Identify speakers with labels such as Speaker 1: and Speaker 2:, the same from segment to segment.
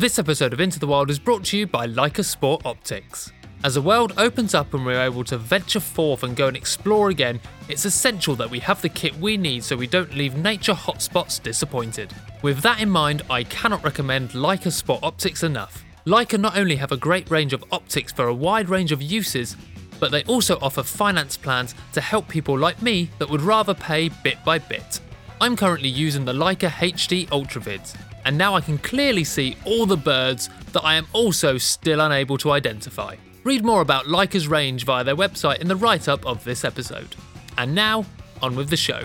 Speaker 1: This episode of Into the Wild is brought to you by Leica Sport Optics. As the world opens up and we're able to venture forth and go and explore again, it's essential that we have the kit we need so we don't leave nature hotspots disappointed. With that in mind, I cannot recommend Leica Sport Optics enough. Leica not only have a great range of optics for a wide range of uses, but they also offer finance plans to help people like me that would rather pay bit by bit. I'm currently using the Leica HD Ultravids, and now I can clearly see all the birds that I am also still unable to identify. Read more about Leica's range via their website in the write up of this episode. And now, on with the show.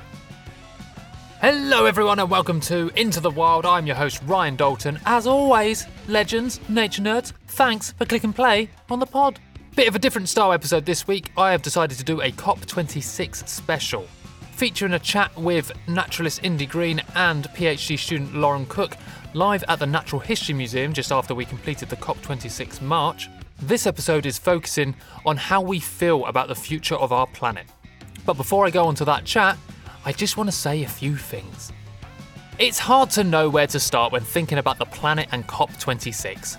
Speaker 1: Hello, everyone, and welcome to Into the Wild. I'm your host, Ryan Dalton. As always, legends, nature nerds, thanks for clicking play on the pod. Bit of a different style episode this week. I have decided to do a COP26 special, featuring a chat with naturalist Indy Green and PhD student Lauren Cook live at the Natural History Museum just after we completed the COP26 march. This episode is focusing on how we feel about the future of our planet. But before I go on to that chat, I just want to say a few things. It's hard to know where to start when thinking about the planet and COP26.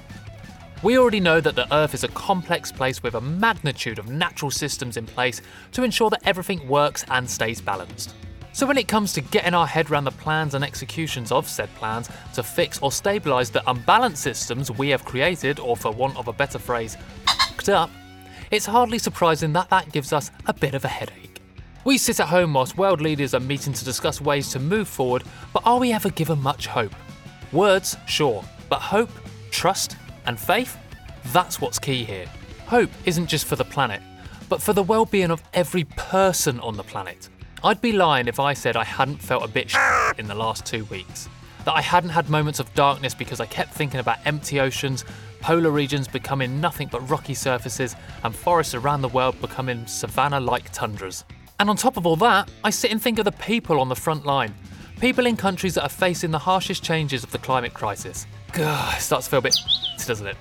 Speaker 1: We already know that the Earth is a complex place with a magnitude of natural systems in place to ensure that everything works and stays balanced. So, when it comes to getting our head around the plans and executions of said plans to fix or stabilise the unbalanced systems we have created, or for want of a better phrase, fucked up, it's hardly surprising that that gives us a bit of a headache. We sit at home whilst world leaders are meeting to discuss ways to move forward, but are we ever given much hope? Words, sure, but hope, trust, and faith? That's what's key here. Hope isn't just for the planet, but for the well being of every person on the planet. I'd be lying if I said I hadn't felt a bit in the last two weeks. That I hadn't had moments of darkness because I kept thinking about empty oceans, polar regions becoming nothing but rocky surfaces, and forests around the world becoming savannah like tundras. And on top of all that, I sit and think of the people on the front line. People in countries that are facing the harshest changes of the climate crisis. It starts to feel a bit, doesn't it?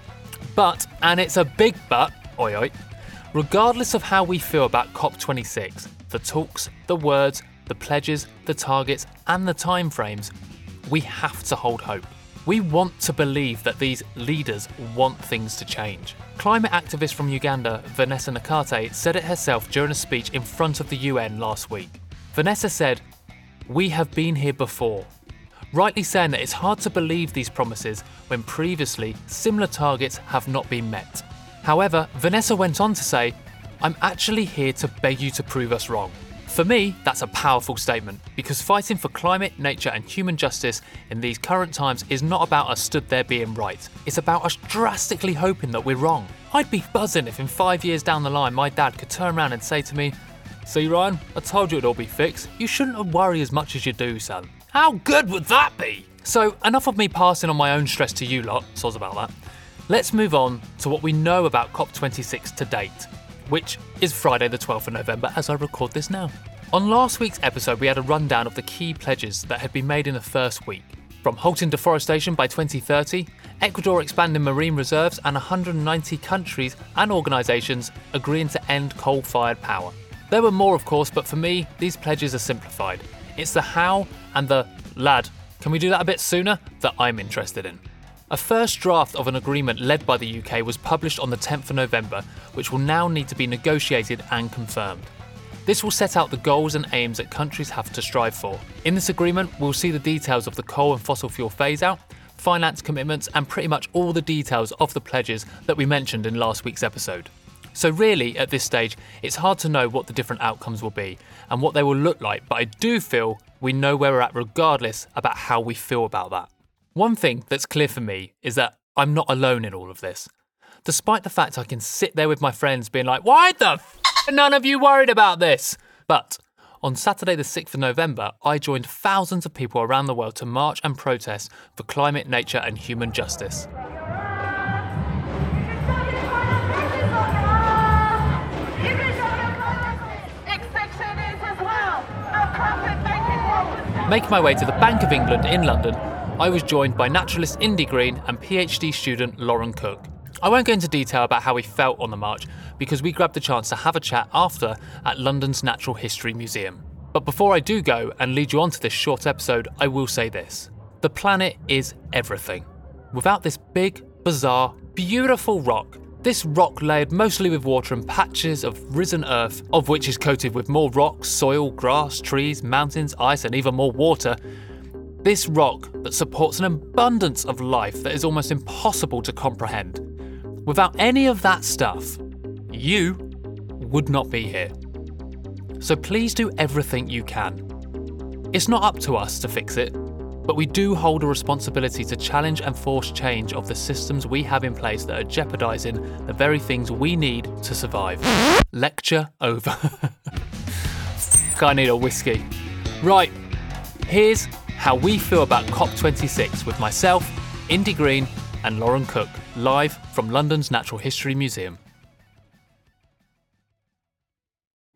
Speaker 1: But, and it's a big but, oi oi, regardless of how we feel about COP26, the talks, the words, the pledges, the targets, and the timeframes, we have to hold hope. We want to believe that these leaders want things to change. Climate activist from Uganda, Vanessa Nakate, said it herself during a speech in front of the UN last week. Vanessa said, We have been here before. Rightly saying that it's hard to believe these promises when previously similar targets have not been met. However, Vanessa went on to say, I'm actually here to beg you to prove us wrong. For me, that's a powerful statement because fighting for climate, nature, and human justice in these current times is not about us stood there being right. It's about us drastically hoping that we're wrong. I'd be buzzing if in five years down the line my dad could turn around and say to me, See, Ryan, I told you it'd all be fixed. You shouldn't worry as much as you do, son. How good would that be? So, enough of me passing on my own stress to you lot, soz about that. Let's move on to what we know about COP26 to date which is Friday, the 12th of November, as I record this now. On last week's episode, we had a rundown of the key pledges that had been made in the first week. From halting deforestation by 2030, Ecuador expanding marine reserves, and 190 countries and organisations agreeing to end coal fired power. There were more, of course, but for me, these pledges are simplified. It's the how and the lad, can we do that a bit sooner that I'm interested in. A first draft of an agreement led by the UK was published on the 10th of November, which will now need to be negotiated and confirmed. This will set out the goals and aims that countries have to strive for. In this agreement, we'll see the details of the coal and fossil fuel phase out, finance commitments, and pretty much all the details of the pledges that we mentioned in last week's episode. So, really, at this stage, it's hard to know what the different outcomes will be and what they will look like, but I do feel we know where we're at regardless about how we feel about that. One thing that's clear for me is that I'm not alone in all of this. Despite the fact I can sit there with my friends being like, why the f none of you worried about this? But on Saturday, the 6th of November, I joined thousands of people around the world to march and protest for climate, nature, and human justice. Making my way to the Bank of England in London, I was joined by naturalist Indy Green and PhD student Lauren Cook. I won't go into detail about how we felt on the march because we grabbed the chance to have a chat after at London's Natural History Museum. But before I do go and lead you on to this short episode, I will say this the planet is everything. without this big, bizarre, beautiful rock. This rock layered mostly with water and patches of risen earth, of which is coated with more rocks, soil, grass, trees, mountains, ice, and even more water. This rock that supports an abundance of life that is almost impossible to comprehend. Without any of that stuff, you would not be here. So please do everything you can. It's not up to us to fix it, but we do hold a responsibility to challenge and force change of the systems we have in place that are jeopardising the very things we need to survive. Lecture over. I need a whiskey. Right, here's how we feel about COP26 with myself, Indy Green, and Lauren Cook, live from London's Natural History Museum.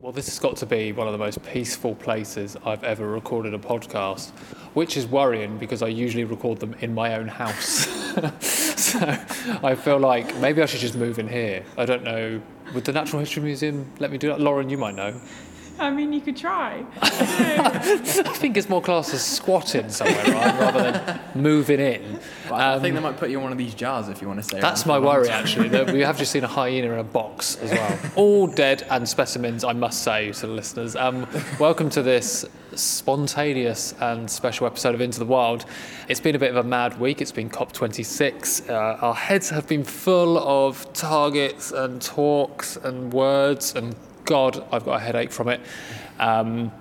Speaker 1: Well, this has got to be one of the most peaceful places I've ever recorded a podcast, which is worrying because I usually record them in my own house. so I feel like maybe I should just move in here. I don't know. Would the Natural History Museum let me do that? Lauren, you might know.
Speaker 2: I mean, you could try.
Speaker 1: I think it's more classed as squatting somewhere, right, rather than moving in.
Speaker 3: Well, I think they might put you in one of these jars if you want to stay.
Speaker 1: That's my
Speaker 3: for a long
Speaker 1: worry,
Speaker 3: time.
Speaker 1: actually. we have just seen a hyena in a box as well. All dead and specimens, I must say to the listeners. Um, welcome to this spontaneous and special episode of Into the Wild. It's been a bit of a mad week. It's been COP26. Uh, our heads have been full of targets and talks and words, and God, I've got a headache from it. Um,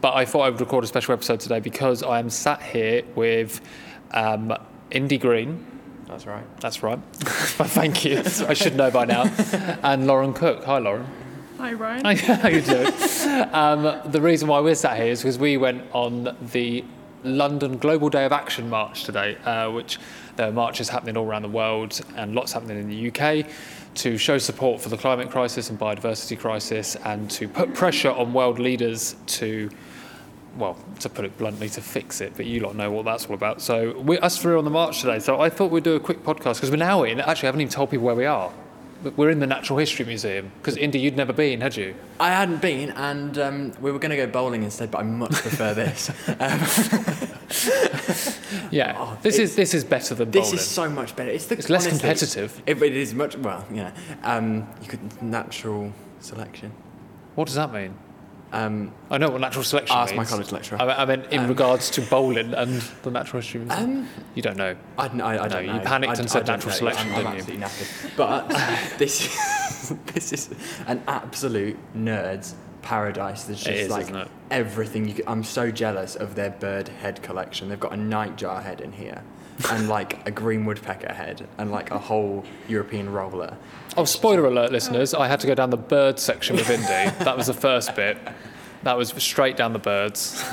Speaker 1: but I thought I would record a special episode today because I am sat here with um, Indy Green.
Speaker 3: That's right.
Speaker 1: That's right. Thank you. I should know by now. And Lauren Cook. Hi, Lauren.
Speaker 2: Hi, Ryan.
Speaker 1: Hi, How you doing? Um, the reason why we're sat here is because we went on the London Global Day of Action march today, uh, which there are marches happening all around the world and lots happening in the UK to show support for the climate crisis and biodiversity crisis and to put pressure on world leaders to well, to put it bluntly, to fix it. But you lot know what that's all about. So we us three on the march today. So I thought we'd do a quick podcast because we're now in. Actually, I haven't even told people where we are. But We're in the Natural History Museum because Indy, you'd never been, had you?
Speaker 3: I hadn't been, and um, we were going to go bowling instead, but I much prefer this. Um,
Speaker 1: Yeah.
Speaker 3: Oh,
Speaker 1: this is this is better than bowling.
Speaker 3: this is so much better. It's the
Speaker 1: It's less
Speaker 3: honestly,
Speaker 1: competitive.
Speaker 3: It, it is much well, yeah. Um, you could natural selection.
Speaker 1: What does that mean?
Speaker 3: Um,
Speaker 1: I know what natural selection
Speaker 3: ask my
Speaker 1: means.
Speaker 3: college lecturer.
Speaker 1: I I meant in
Speaker 3: Um,
Speaker 1: regards to bowling and the Natural History
Speaker 3: Um,
Speaker 1: you don't know.
Speaker 3: I, I, I
Speaker 1: No,
Speaker 3: don't
Speaker 1: you
Speaker 3: know.
Speaker 1: panicked
Speaker 3: I-
Speaker 1: and said natural
Speaker 3: know.
Speaker 1: selection,
Speaker 3: I'm, I'm
Speaker 1: didn't you?
Speaker 3: knackered. But this this is an absolute nerds paradise. There's just
Speaker 1: It is,
Speaker 3: like
Speaker 1: isn't it?
Speaker 3: everything. You could, I'm so jealous of their bird head collection. They've got a nightjar head in here. And like a green woodpecker head, and like a whole European roller.
Speaker 1: Oh, spoiler alert, oh. listeners! I had to go down the bird section with Indy. that was the first bit. That was straight down the birds.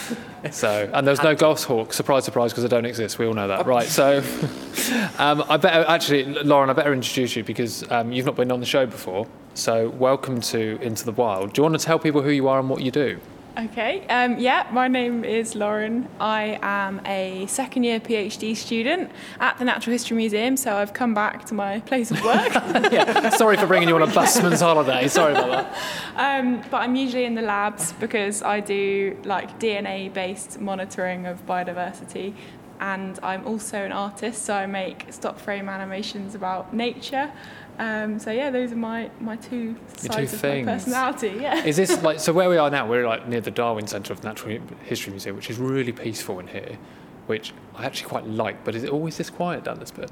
Speaker 1: so, and there was no goshawk. Surprise, surprise, because they don't exist. We all know that, right? So, um, I better actually, Lauren, I better introduce you because um, you've not been on the show before. So, welcome to Into the Wild. Do you want to tell people who you are and what you do?
Speaker 2: Okay. Um, yeah, my name is Lauren. I am a second year PhD student at the Natural History Museum, so I've come back to my place of work.
Speaker 1: yeah, sorry for bringing you on a busman's holiday. Sorry about that.
Speaker 2: um, but I'm usually in the labs because I do like DNA based monitoring of biodiversity. And I'm also an artist, so I make stop frame animations about nature. Um, so yeah, those are my, my two sides
Speaker 1: two
Speaker 2: of
Speaker 1: things.
Speaker 2: my personality. Yeah.
Speaker 1: Is this like so? Where we are now, we're like near the Darwin Centre of Natural History Museum, which is really peaceful in here, which I actually quite like. But is it always this quiet down this bit?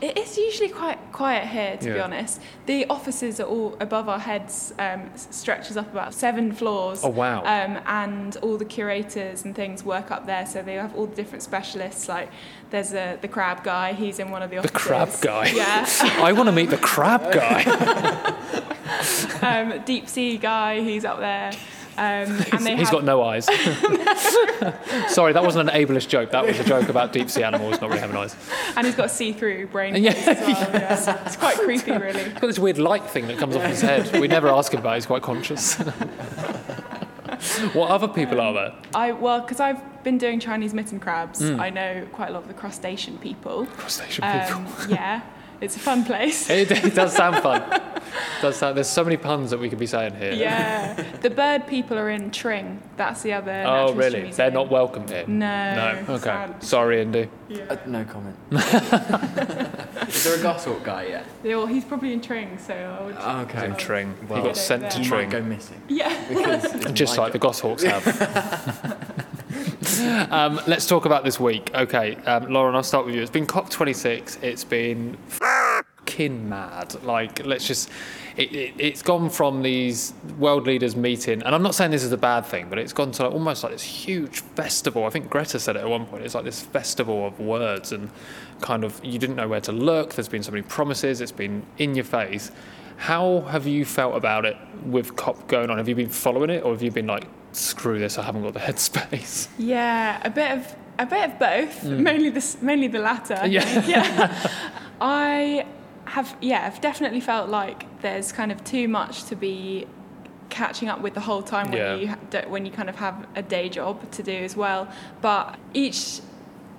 Speaker 2: It is usually quite quiet here, to be honest. The offices are all above our heads, um, stretches up about seven floors.
Speaker 1: Oh wow!
Speaker 2: Um, and all the curators and things work up there, so they have all the different specialists. Like there's a, the crab guy, he's in one of the offices.
Speaker 1: the crab guy.
Speaker 2: Yeah.
Speaker 1: I want to meet the crab guy.
Speaker 2: um, deep sea guy, he's up there. Um, and they
Speaker 1: He's
Speaker 2: have,
Speaker 1: got no eyes. Sorry, that wasn't an ableist joke. That was a joke about deep sea animals not really having eyes.
Speaker 2: and he's got a see-through brain
Speaker 1: Yeah,
Speaker 2: well. Yeah. It's quite creepy, really.
Speaker 1: He's got this weird light thing that comes off his head. We never ask him about. it. He's quite conscious. what other people are there?
Speaker 2: I well, because I've been doing Chinese mitten crabs,
Speaker 1: Mm.
Speaker 2: I know quite a lot of the crustacean people.
Speaker 1: Crustacean people.
Speaker 2: Um, yeah, it's a fun place.
Speaker 1: It, it does sound fun. Does sound, there's so many puns that we could be saying here.
Speaker 2: Yeah, the bird people are in Tring. That's the other.
Speaker 1: Oh,
Speaker 2: natural history
Speaker 1: really? They're not welcome here.
Speaker 2: No.
Speaker 1: No. Okay.
Speaker 2: sad.
Speaker 1: Sorry, Indy.
Speaker 3: Uh, no comment. Is there a goshawk guy yet?
Speaker 2: Yeah, well, he's probably in Tring, so I would.
Speaker 3: Oh,
Speaker 1: He's
Speaker 3: okay.
Speaker 1: in Tring.
Speaker 3: Well,
Speaker 1: he got sent to
Speaker 3: He
Speaker 1: Tring.
Speaker 3: might go missing.
Speaker 2: Yeah.
Speaker 1: Just
Speaker 3: my
Speaker 1: like the Goshawks have. um, let's talk about this week. Okay, um, Lauren, I'll start with you. It's been COP26. It's been fucking mad. Like, let's just. It, it, it's gone from these world leaders meeting, and I'm not saying this is a bad thing, but it's gone to like, almost like this huge festival. I think Greta said it at one point. It's like this festival of words, and kind of you didn't know where to look. There's been so many promises. It's been in your face. How have you felt about it with COP going on? Have you been following it, or have you been like, screw this, I haven't got the headspace?
Speaker 2: Yeah, a bit of a bit of both. Mainly the s- mainly the latter.
Speaker 1: Mm. Yeah.
Speaker 2: yeah. I have yeah, I've definitely felt like there's kind of too much to be catching up with the whole time when
Speaker 1: Yeah.
Speaker 2: you when you kind of have a day job to do as well. But each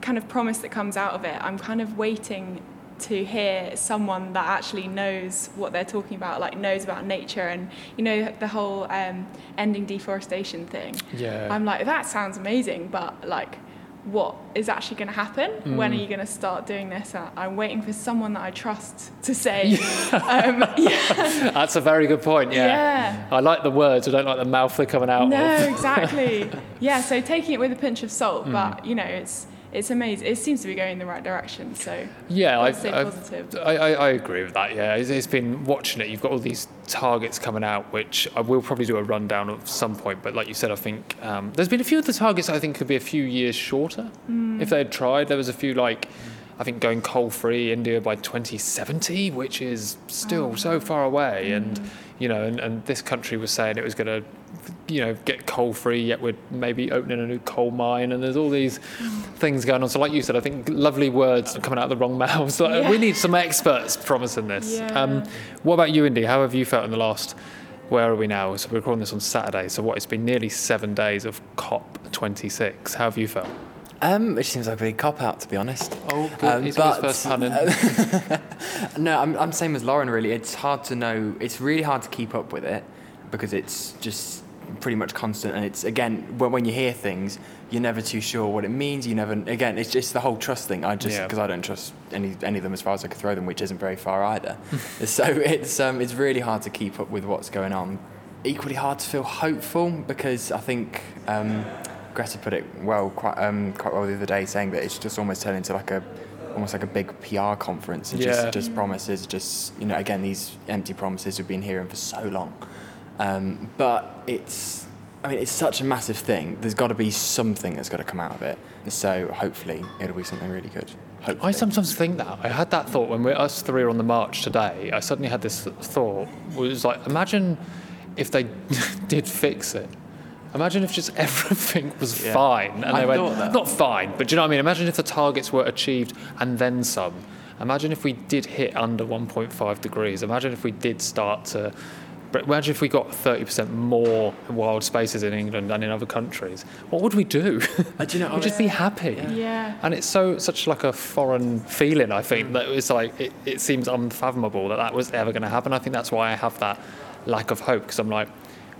Speaker 2: kind of promise that comes out of it, I'm kind of waiting to hear someone that actually knows what they're talking about, like knows about nature and you know the whole um, ending deforestation thing.
Speaker 1: Yeah.
Speaker 2: I'm like, that sounds amazing, but like, what is actually going to happen? When are
Speaker 1: Mm.
Speaker 2: you going to start doing this? I'm waiting for someone that I trust to say, um, yeah,
Speaker 1: That's a very good point. Yeah.
Speaker 2: Yeah.
Speaker 1: I like the words. I don't like the mouth they're coming out
Speaker 2: no, exactly. Yeah, so taking it with a pinch of salt,
Speaker 1: Mm.
Speaker 2: but you know, it's it's amazing. It seems to be going in the right direction. So
Speaker 1: Yeah, I, I,
Speaker 2: positive.
Speaker 1: I, I agree with that. Yeah, it's, it's been watching it. You've got all these targets coming out, which I will probably do a rundown of some point. But like you said, I think um, there's been a few of the targets I think could be a few years shorter
Speaker 2: Mm.
Speaker 1: if they had tried. There was a few like. I think going coal free India by 2070, which is still
Speaker 2: Oh.
Speaker 1: so far away, and
Speaker 2: Mm.
Speaker 1: you know, and, and this country was saying it was going to, you know, get coal free, yet we're maybe opening a new coal mine, and there's all these things going on. So, like you said, I think lovely words are coming out of the wrong mouths. Like,
Speaker 2: Yeah.
Speaker 1: We need some experts promising this.
Speaker 2: Yeah.
Speaker 1: Um, what about you, Indy? How have you felt in the last? Where are we now? So we're recording this on Saturday. So what? It's been nearly seven days of COP 26. How have you felt?
Speaker 3: Um, which seems like a big cop out, to be honest.
Speaker 1: Oh,
Speaker 3: Um,
Speaker 1: He's
Speaker 3: but-
Speaker 1: his first pun in.
Speaker 3: No, I'm, I'm same as Lauren. Really, it's hard to know. It's really hard to keep up with it because it's just pretty much constant. And it's again when, when you hear things, you're never too sure what it means. You never. Again, it's just the whole trust thing. I just
Speaker 1: Yeah.
Speaker 3: because I don't trust any any of them as far as I could throw them, which isn't very far either. so it's um, it's really hard to keep up with what's going on. Equally hard to feel hopeful because I think. Um, Greta put it well, quite um, quite well the other day, saying that it's just almost turned into like a, almost like a big PR conference. It
Speaker 1: Yeah.
Speaker 3: just just promises, just you know, again these empty promises we've been hearing for so long. Um, but it's, I mean, it's such a massive thing. There's got to be something that's got to come out of it. So hopefully it'll be something really good. Hopefully.
Speaker 1: I sometimes think that. I had that thought when we us three were on the march today. I suddenly had this thought. It was like, imagine if they did fix it. Imagine if just everything was
Speaker 3: Yeah.
Speaker 1: fine and
Speaker 3: I
Speaker 1: they went
Speaker 3: thought that.
Speaker 1: not fine, but do you know what I mean? Imagine if the targets were achieved and then some. Imagine if we did hit under 1.5 degrees. Imagine if we did start to. But imagine if we got 30% more wild spaces in England than in other countries. What would we do?
Speaker 3: Uh, do you know,
Speaker 1: We'd just be happy.
Speaker 2: Yeah.
Speaker 1: And it's so such like a foreign feeling. I think that it's like it, it seems unfathomable that that was ever going to happen. I think that's why I have that lack of hope because I'm like,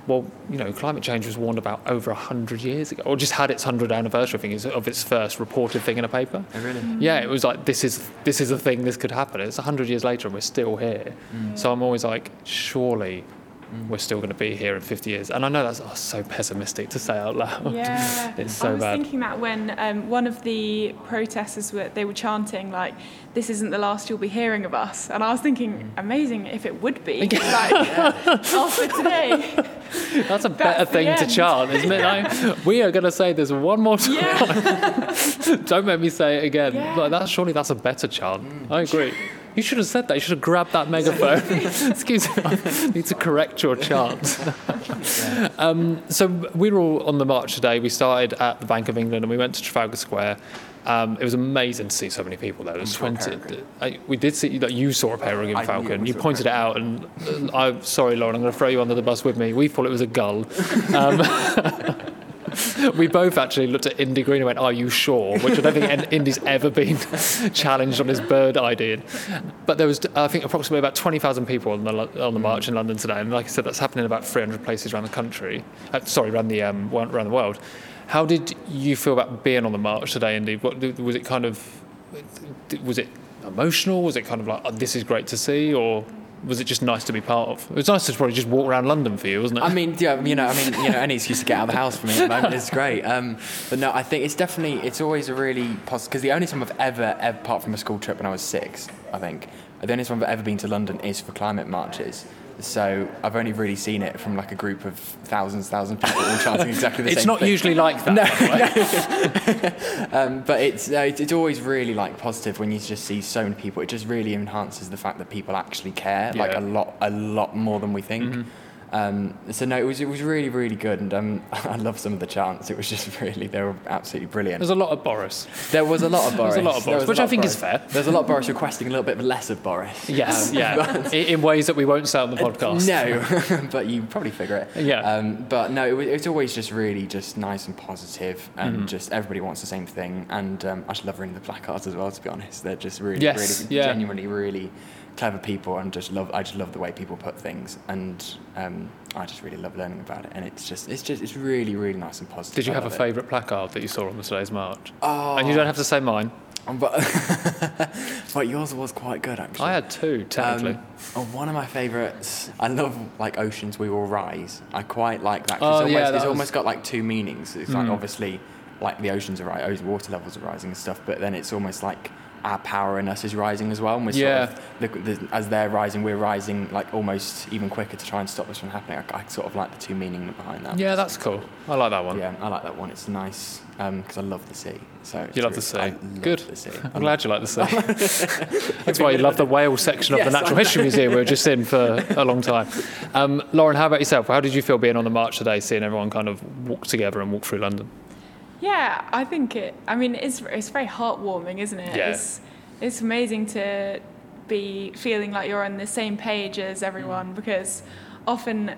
Speaker 1: well, you know, climate change was warned about over hundred years ago, or just had its hundred anniversary thing of its first reported thing in a paper.
Speaker 3: Oh, really?
Speaker 1: Yeah, it was like this is this is a thing. This could happen. It's hundred years later and we're still here. So I'm always like, surely. We're still going to be here in 50 years, and I know that's oh, so pessimistic to say out loud.
Speaker 2: Yeah,
Speaker 1: it's so
Speaker 2: I was
Speaker 1: bad.
Speaker 2: thinking that when um, one of the protesters were they were chanting like, "This isn't the last you'll be hearing of us," and I was thinking, amazing if it would be like after today.
Speaker 1: That's a better
Speaker 2: the
Speaker 1: thing to chant, isn't it? Like, we are going to say this one more time.
Speaker 2: Yeah,
Speaker 1: Don't make me say it again.
Speaker 2: Yeah.
Speaker 1: Like that, surely that's a better chant. I agree. You should have said that. You should have grabbed that megaphone. Excuse me, I need to correct your chant. um, so we were all on the march today. We started at the Bank of England and we went to Trafalgar Square. Um, it was amazing to see so many people there. There was 20. I, we did see that you saw a peregrine
Speaker 3: I
Speaker 1: falcon. You pointed it out, and uh, I'm sorry, Lauren. I'm going to throw you under the bus with me. We thought it was a gull. Um, we both actually looked at Indy Green and went, "Are you sure?" Which I don't think Indy's ever been challenged on his bird idea. But there was, I think, approximately about twenty thousand people on the on the march in London today, and like I said, that's happening in about three hundred places around the country. Uh, sorry, around the um, around the world. How did you feel about being on the march today, Indy? What was it kind of? Was it emotional? Was it kind of like, oh, "This is great to see," or was it just nice to be part of? It was nice to probably just walk around London for you, wasn't it?
Speaker 3: I mean, yeah, you know, I mean, you know, any excuse to get out of the house for me at the moment is great. Um, but no, I think it's definitely, it's always a really positive, because the only time I've ever, ever, apart from a school trip when I was six, I think, the only time I've ever been to London is for climate marches. So I've only really seen it from like a group of thousands, thousands of people all chanting exactly the
Speaker 1: it's
Speaker 3: same.
Speaker 1: It's not usually like
Speaker 3: that. No, um, but it's, uh, it's always really like positive when you just see so many people. It just really enhances the fact that people actually care, yeah. like a lot, a lot more than we think. Mm-hmm. Um, so no, it was it was really really good, and um, I love some of the chants. It was just really they were absolutely brilliant.
Speaker 1: There's a lot of Boris.
Speaker 3: There was a lot of Boris.
Speaker 1: There's a lot of Boris, which I think
Speaker 3: Boris.
Speaker 1: is fair.
Speaker 3: There's a lot of Boris requesting a little bit less of Boris.
Speaker 1: Yes, um, yeah, in ways that we won't say on the podcast.
Speaker 3: No, but you probably figure it.
Speaker 1: Yeah.
Speaker 3: Um, but no, it was, it's always just really just nice and positive, and mm-hmm. just everybody wants the same thing. And um, I just love reading the placards as well. To be honest, they're just really,
Speaker 1: yes,
Speaker 3: really,
Speaker 1: yeah.
Speaker 3: genuinely, really clever people and just love I just love the way people put things and um, I just really love learning about it and it's just it's just it's really really nice and positive.
Speaker 1: Did you have a favourite placard that you saw on the today's march?
Speaker 3: Oh.
Speaker 1: And you don't have to say mine.
Speaker 3: Um, but, but yours was quite good actually. I
Speaker 1: had two technically. Um,
Speaker 3: oh, one of my favourites. I love like oceans we will rise. I quite like that.
Speaker 1: Oh,
Speaker 3: it's almost,
Speaker 1: yeah,
Speaker 3: it's
Speaker 1: was...
Speaker 3: almost got like two meanings. It's like mm. obviously like the oceans are rising, water levels are rising and stuff, but then it's almost like our power in us is rising as well. And we're
Speaker 1: yeah.
Speaker 3: sort of, the, the, as they're rising, we're rising like almost even quicker to try and stop this from happening. I, I sort of like the two meaning behind that.
Speaker 1: Yeah, that's cool. I like that one.
Speaker 3: Yeah, I like that one. It's nice because um, I love the sea. So
Speaker 1: you love the sea. Good.
Speaker 3: The sea.
Speaker 1: I'm glad you like the sea. that's why you love the whale section of yes, the Natural History Museum we were just in for a long time. Um, Lauren, how about yourself? How did you feel being on the march today, seeing everyone kind of walk together and walk through London?
Speaker 2: Yeah, I think it. I mean, it's it's very heartwarming, isn't it?
Speaker 1: Yeah.
Speaker 2: It's, it's amazing to be feeling like you're on the same page as everyone mm. because often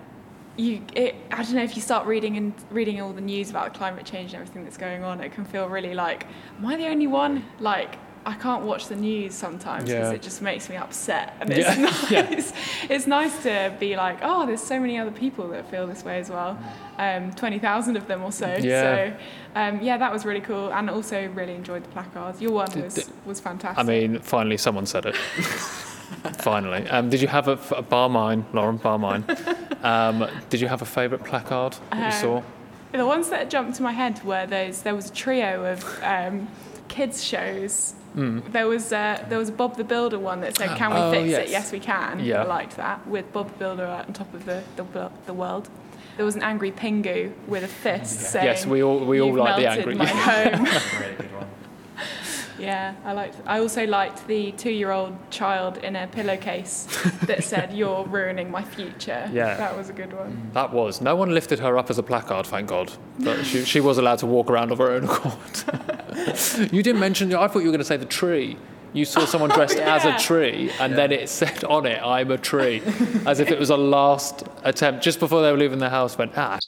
Speaker 2: you it, I don't know if you start reading and reading all the news about climate change and everything that's going on it can feel really like am I the only one like I can't watch the news sometimes because
Speaker 1: yeah.
Speaker 2: it just makes me upset and it's
Speaker 1: yeah.
Speaker 2: nice.
Speaker 1: Yeah.
Speaker 2: it's nice to be like oh there's so many other people that feel this way as well. Um, 20,000 of them or so.
Speaker 1: Yeah.
Speaker 2: so um, yeah that was really cool and also really enjoyed the placards your one was, was fantastic.
Speaker 1: I mean finally someone said it. Finally. Um, did you have a, a bar mine? Lauren bar mine. Um, did you have a favourite placard that you
Speaker 2: um,
Speaker 1: saw
Speaker 2: the ones that jumped to my head were those there was a trio of um, kids shows
Speaker 1: Mm.
Speaker 2: There was uh, there was a Bob the Builder one that said, "Can we
Speaker 1: oh,
Speaker 2: fix
Speaker 1: yes.
Speaker 2: it? Yes, we can."
Speaker 1: Yeah.
Speaker 2: I liked that with Bob the Builder on top of the the, the world. There was an angry Pingu with a fist yeah. saying,
Speaker 1: "Yes, we all we all like the angry."
Speaker 2: My home. Yeah, I liked. I also liked the two-year-old child in a pillowcase that said, "You're ruining my future."
Speaker 1: Yeah,
Speaker 2: that was a good one.
Speaker 1: That was. No one lifted her up as a placard, thank God. But she, she was allowed to walk around of her own accord. you didn't mention. I thought you were going to say the tree. You saw someone dressed
Speaker 2: oh, yeah.
Speaker 1: as a tree, and yeah. then it said on it, "I'm a tree," as if it was a last attempt. Just before they were leaving the house, went ah.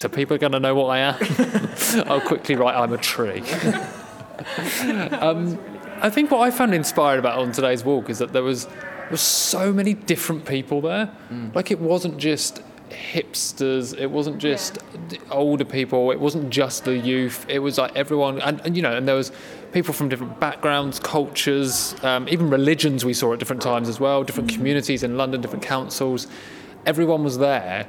Speaker 1: So people are going to know what I am. I'll quickly write, "I'm a tree." Um, I think what I found inspired about on today's walk is that there was there was so many different people there.
Speaker 3: Mm.
Speaker 1: Like it wasn't just hipsters, it wasn't just yeah. older people, it wasn't just the youth. It was like everyone, and, and you know, and there was people from different backgrounds, cultures, um, even religions. We saw at different times as well, different mm. communities in London, different councils. Everyone was there.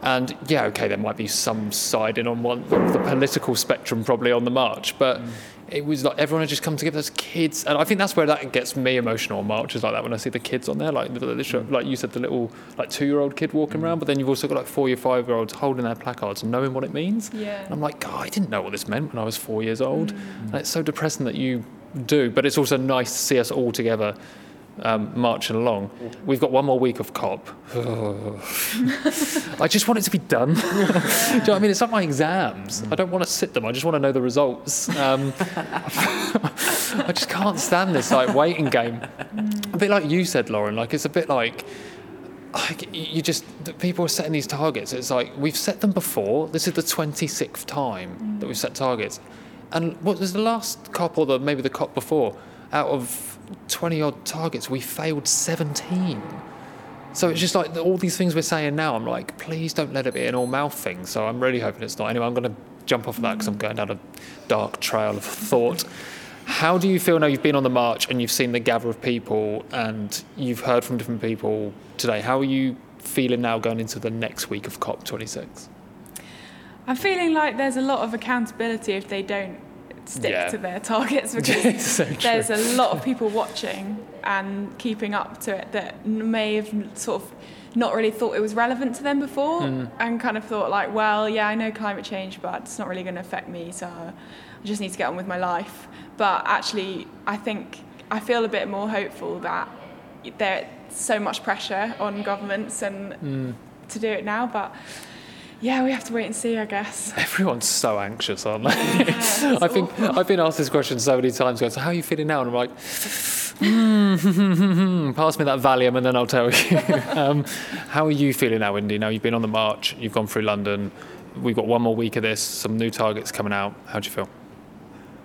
Speaker 1: And yeah, okay, there might be some siding on one the political spectrum probably on the march, but mm it was like everyone had just come together as kids, and I think that's where that gets me emotional on marches like that when I see the kids on there, like the, the, like you said, the little like two year old kid walking mm. around, but then you've also got like four year five year olds holding their placards and knowing what it means.
Speaker 2: Yeah.
Speaker 1: And I'm like, God, I didn't know what this meant when I was four years old.
Speaker 2: Mm.
Speaker 1: And it's so depressing that you do, but it's also nice to see us all together um, marching along. We've got one more week of COP. I just want it to be done. Do you know what I mean? It's like my exams. I don't want to sit them. I just want to know the results. Um, I just can't stand this like waiting game. A bit like you said, Lauren. Like it's a bit like like, you just people are setting these targets. It's like we've set them before. This is the twenty sixth time that we've set targets, and what was the last cop or the maybe the cop before? Out of twenty odd targets, we failed seventeen. So it's just like all these things we're saying now. I'm like, please don't let it be an all mouth thing. So I'm really hoping it's not. Anyway, I'm going to jump off of that because I'm going down a dark trail of thought. How do you feel now you've been on the march and you've seen the gather of people and you've heard from different people today? How are you feeling now going into the next week of COP26?
Speaker 2: I'm feeling like there's a lot of accountability if they don't stick
Speaker 1: Yeah.
Speaker 2: to their targets because
Speaker 1: so
Speaker 2: there's a lot of people watching and keeping up to it that may have sort of not really thought it was relevant to them before
Speaker 1: Mm.
Speaker 2: and kind of thought like well yeah I know climate change but it's not really going to affect me so I just need to get on with my life but actually I think I feel a bit more hopeful that there's so much pressure on governments and
Speaker 1: Mm.
Speaker 2: to do it now but yeah we have to wait and see I guess
Speaker 1: Everyone's so anxious, aren't they?
Speaker 2: Yeah,
Speaker 1: I think
Speaker 2: awful.
Speaker 1: I've been asked this question so many times. Going, so how are you feeling now? And I'm like, hmm, pass me that Valium, and then I'll tell you. um, how are you feeling now, Indy? Now you've been on the march, you've gone through London. We've got one more week of this. Some new targets coming out. How do you feel?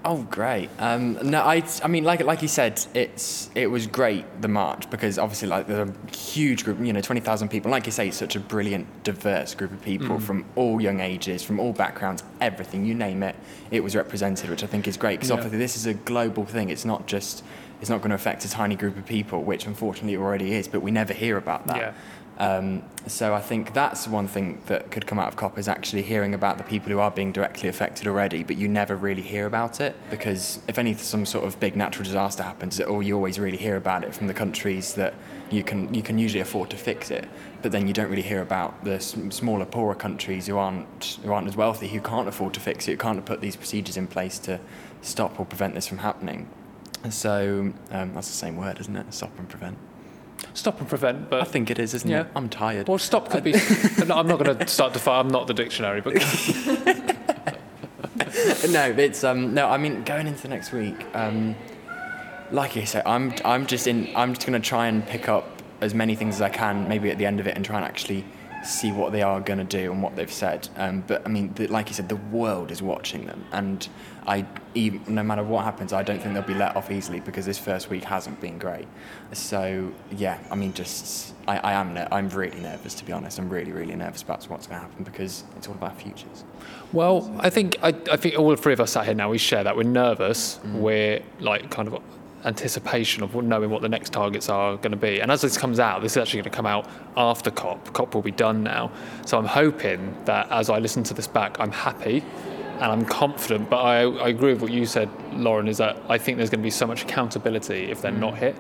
Speaker 3: Oh, great. Um, no, I, I mean, like, like you said, it's, it was great, the march, because obviously, like, there's a huge group, you know, 20,000 people. Like you say, it's such a brilliant, diverse group of people from all young ages, from all backgrounds, everything, you name it, it was represented, which I think is great, because
Speaker 1: Yeah.
Speaker 3: obviously this is a global thing. It's not just, it's not going to affect a tiny group of people, which unfortunately it already is, but we never hear about that.
Speaker 1: Yeah.
Speaker 3: Um, so I think that's one thing that could come out of COP is actually hearing about the people who are being directly affected already, but you never really hear about it because if any some sort of big natural disaster happens, or you always really hear about it from the countries that you can you can usually afford to fix it, but then you don't really hear about the smaller, poorer countries who aren't who aren't as wealthy, who can't afford to fix it, who can't put these procedures in place to stop or prevent this from happening. So um, that's the same word, isn't it? Stop and prevent.
Speaker 1: Stop and prevent, but
Speaker 3: I think it is, isn't
Speaker 1: yeah.
Speaker 3: it? I'm tired.
Speaker 1: Well, stop could be. no, I'm not going to start to fight. I'm not the dictionary, but
Speaker 3: no, it's um no. I mean, going into the next week, um, like you say, I'm I'm just in. I'm just gonna try and pick up as many things as I can, maybe at the end of it, and try and actually see what they are gonna do and what they've said. Um, but I mean, the, like you said, the world is watching them, and I even no matter what happens, I don't think they'll be let off easily because this first week hasn't been great. So yeah, I mean, just I, I am ner- I'm really nervous to be honest. I'm really really nervous about what's gonna happen because it's all about futures.
Speaker 1: Well, I think I, I think all three of us sat here now. We share that we're nervous. We're like kind of anticipation of knowing what the next targets are going to be. And as this comes out, this is actually going to come out after COP. COP will be done now. So I'm hoping that as I listen to this back, I'm happy and I'm confident. But I, I agree with what you said, Lauren. Is that I think there's going to be so much accountability if they're mm. not hit.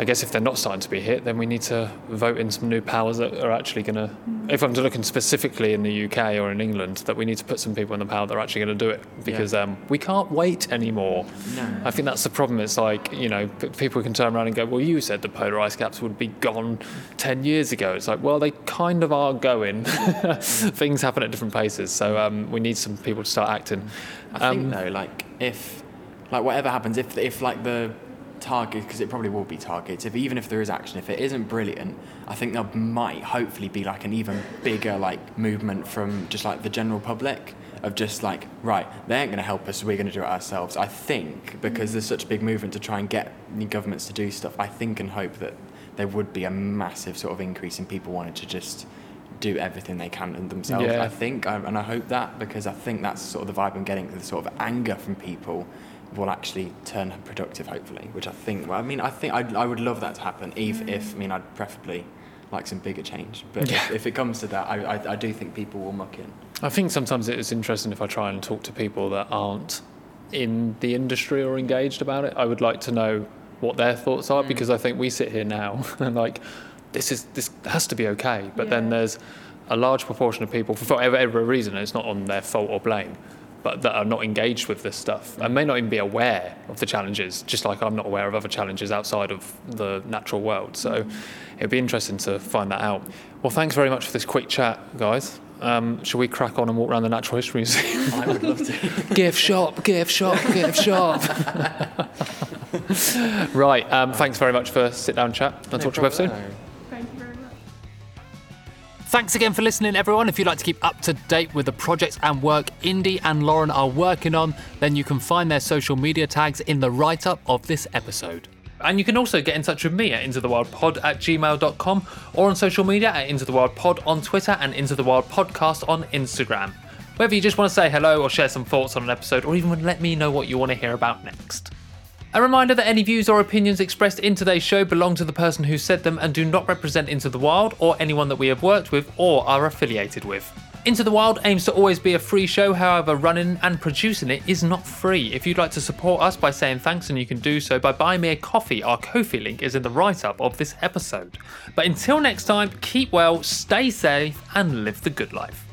Speaker 1: I guess if they're not starting to be hit, then we need to vote in some new powers that are actually going to. If I'm looking specifically in the UK or in England, that we need to put some people in the power that are actually going to do it because um, we can't wait anymore.
Speaker 3: No.
Speaker 1: I think that's the problem. It's like you know, people can turn around and go, "Well, you said the polar ice caps would be gone ten years ago." It's like, well, they kind of are going. Things happen at different paces, so um, we need some people to start acting.
Speaker 3: I
Speaker 1: Um,
Speaker 3: think though, like if, like whatever happens, if if like the target, because it probably will be targets. If even if there is action, if it isn't brilliant, I think there might hopefully be like an even bigger like movement from just like the general public of just like right, they ain't going to help us, so we're going to do it ourselves. I think because there's such a big movement to try and get governments to do stuff. I think and hope that there would be a massive sort of increase in people wanting to just do everything they can themselves.
Speaker 1: Yeah.
Speaker 3: I think, and I hope that because I think that's sort of the vibe I'm getting. The sort of anger from people will actually turn productive, hopefully. Which I think. Well, I mean, I think I'd, I would love that to happen. If, mm. if I mean, I'd preferably like some bigger change. But
Speaker 1: Yeah.
Speaker 3: if, if it comes to that, I, I, I do think people will muck in.
Speaker 1: I think sometimes it's interesting if I try and talk to people that aren't in the industry or engaged about it. I would like to know what their thoughts are mm. because I think we sit here now and like this is this has to be okay, but then there's a large proportion of people for whatever, reason, it's not on their fault or blame, but that are not engaged with this stuff and may not even be aware of the challenges, just like I'm not aware of other challenges outside of the natural world. So it'd be interesting to find that out. Well, thanks very much for this quick chat, guys. Um, shall we crack on and walk around the Natural History Museum?
Speaker 3: I would love to.
Speaker 1: gift shop, gift shop, gift shop. right. Um, thanks very much for sit down chat. I'll talk to you both soon. Thanks again for listening, everyone. If you'd like to keep up to date with the projects and work Indy and Lauren are working on, then you can find their social media tags in the write up of this episode. And you can also get in touch with me at intothewildpod at gmail.com or on social media at Into the Wild Pod on Twitter and Into the Wild Podcast on Instagram. Whether you just want to say hello or share some thoughts on an episode or even let me know what you want to hear about next. A reminder that any views or opinions expressed in today's show belong to the person who said them and do not represent Into the Wild or anyone that we have worked with or are affiliated with. Into the Wild aims to always be a free show, however, running and producing it is not free. If you'd like to support us by saying thanks, and you can do so by buying me a coffee, our Ko-fi link is in the write up of this episode. But until next time, keep well, stay safe, and live the good life.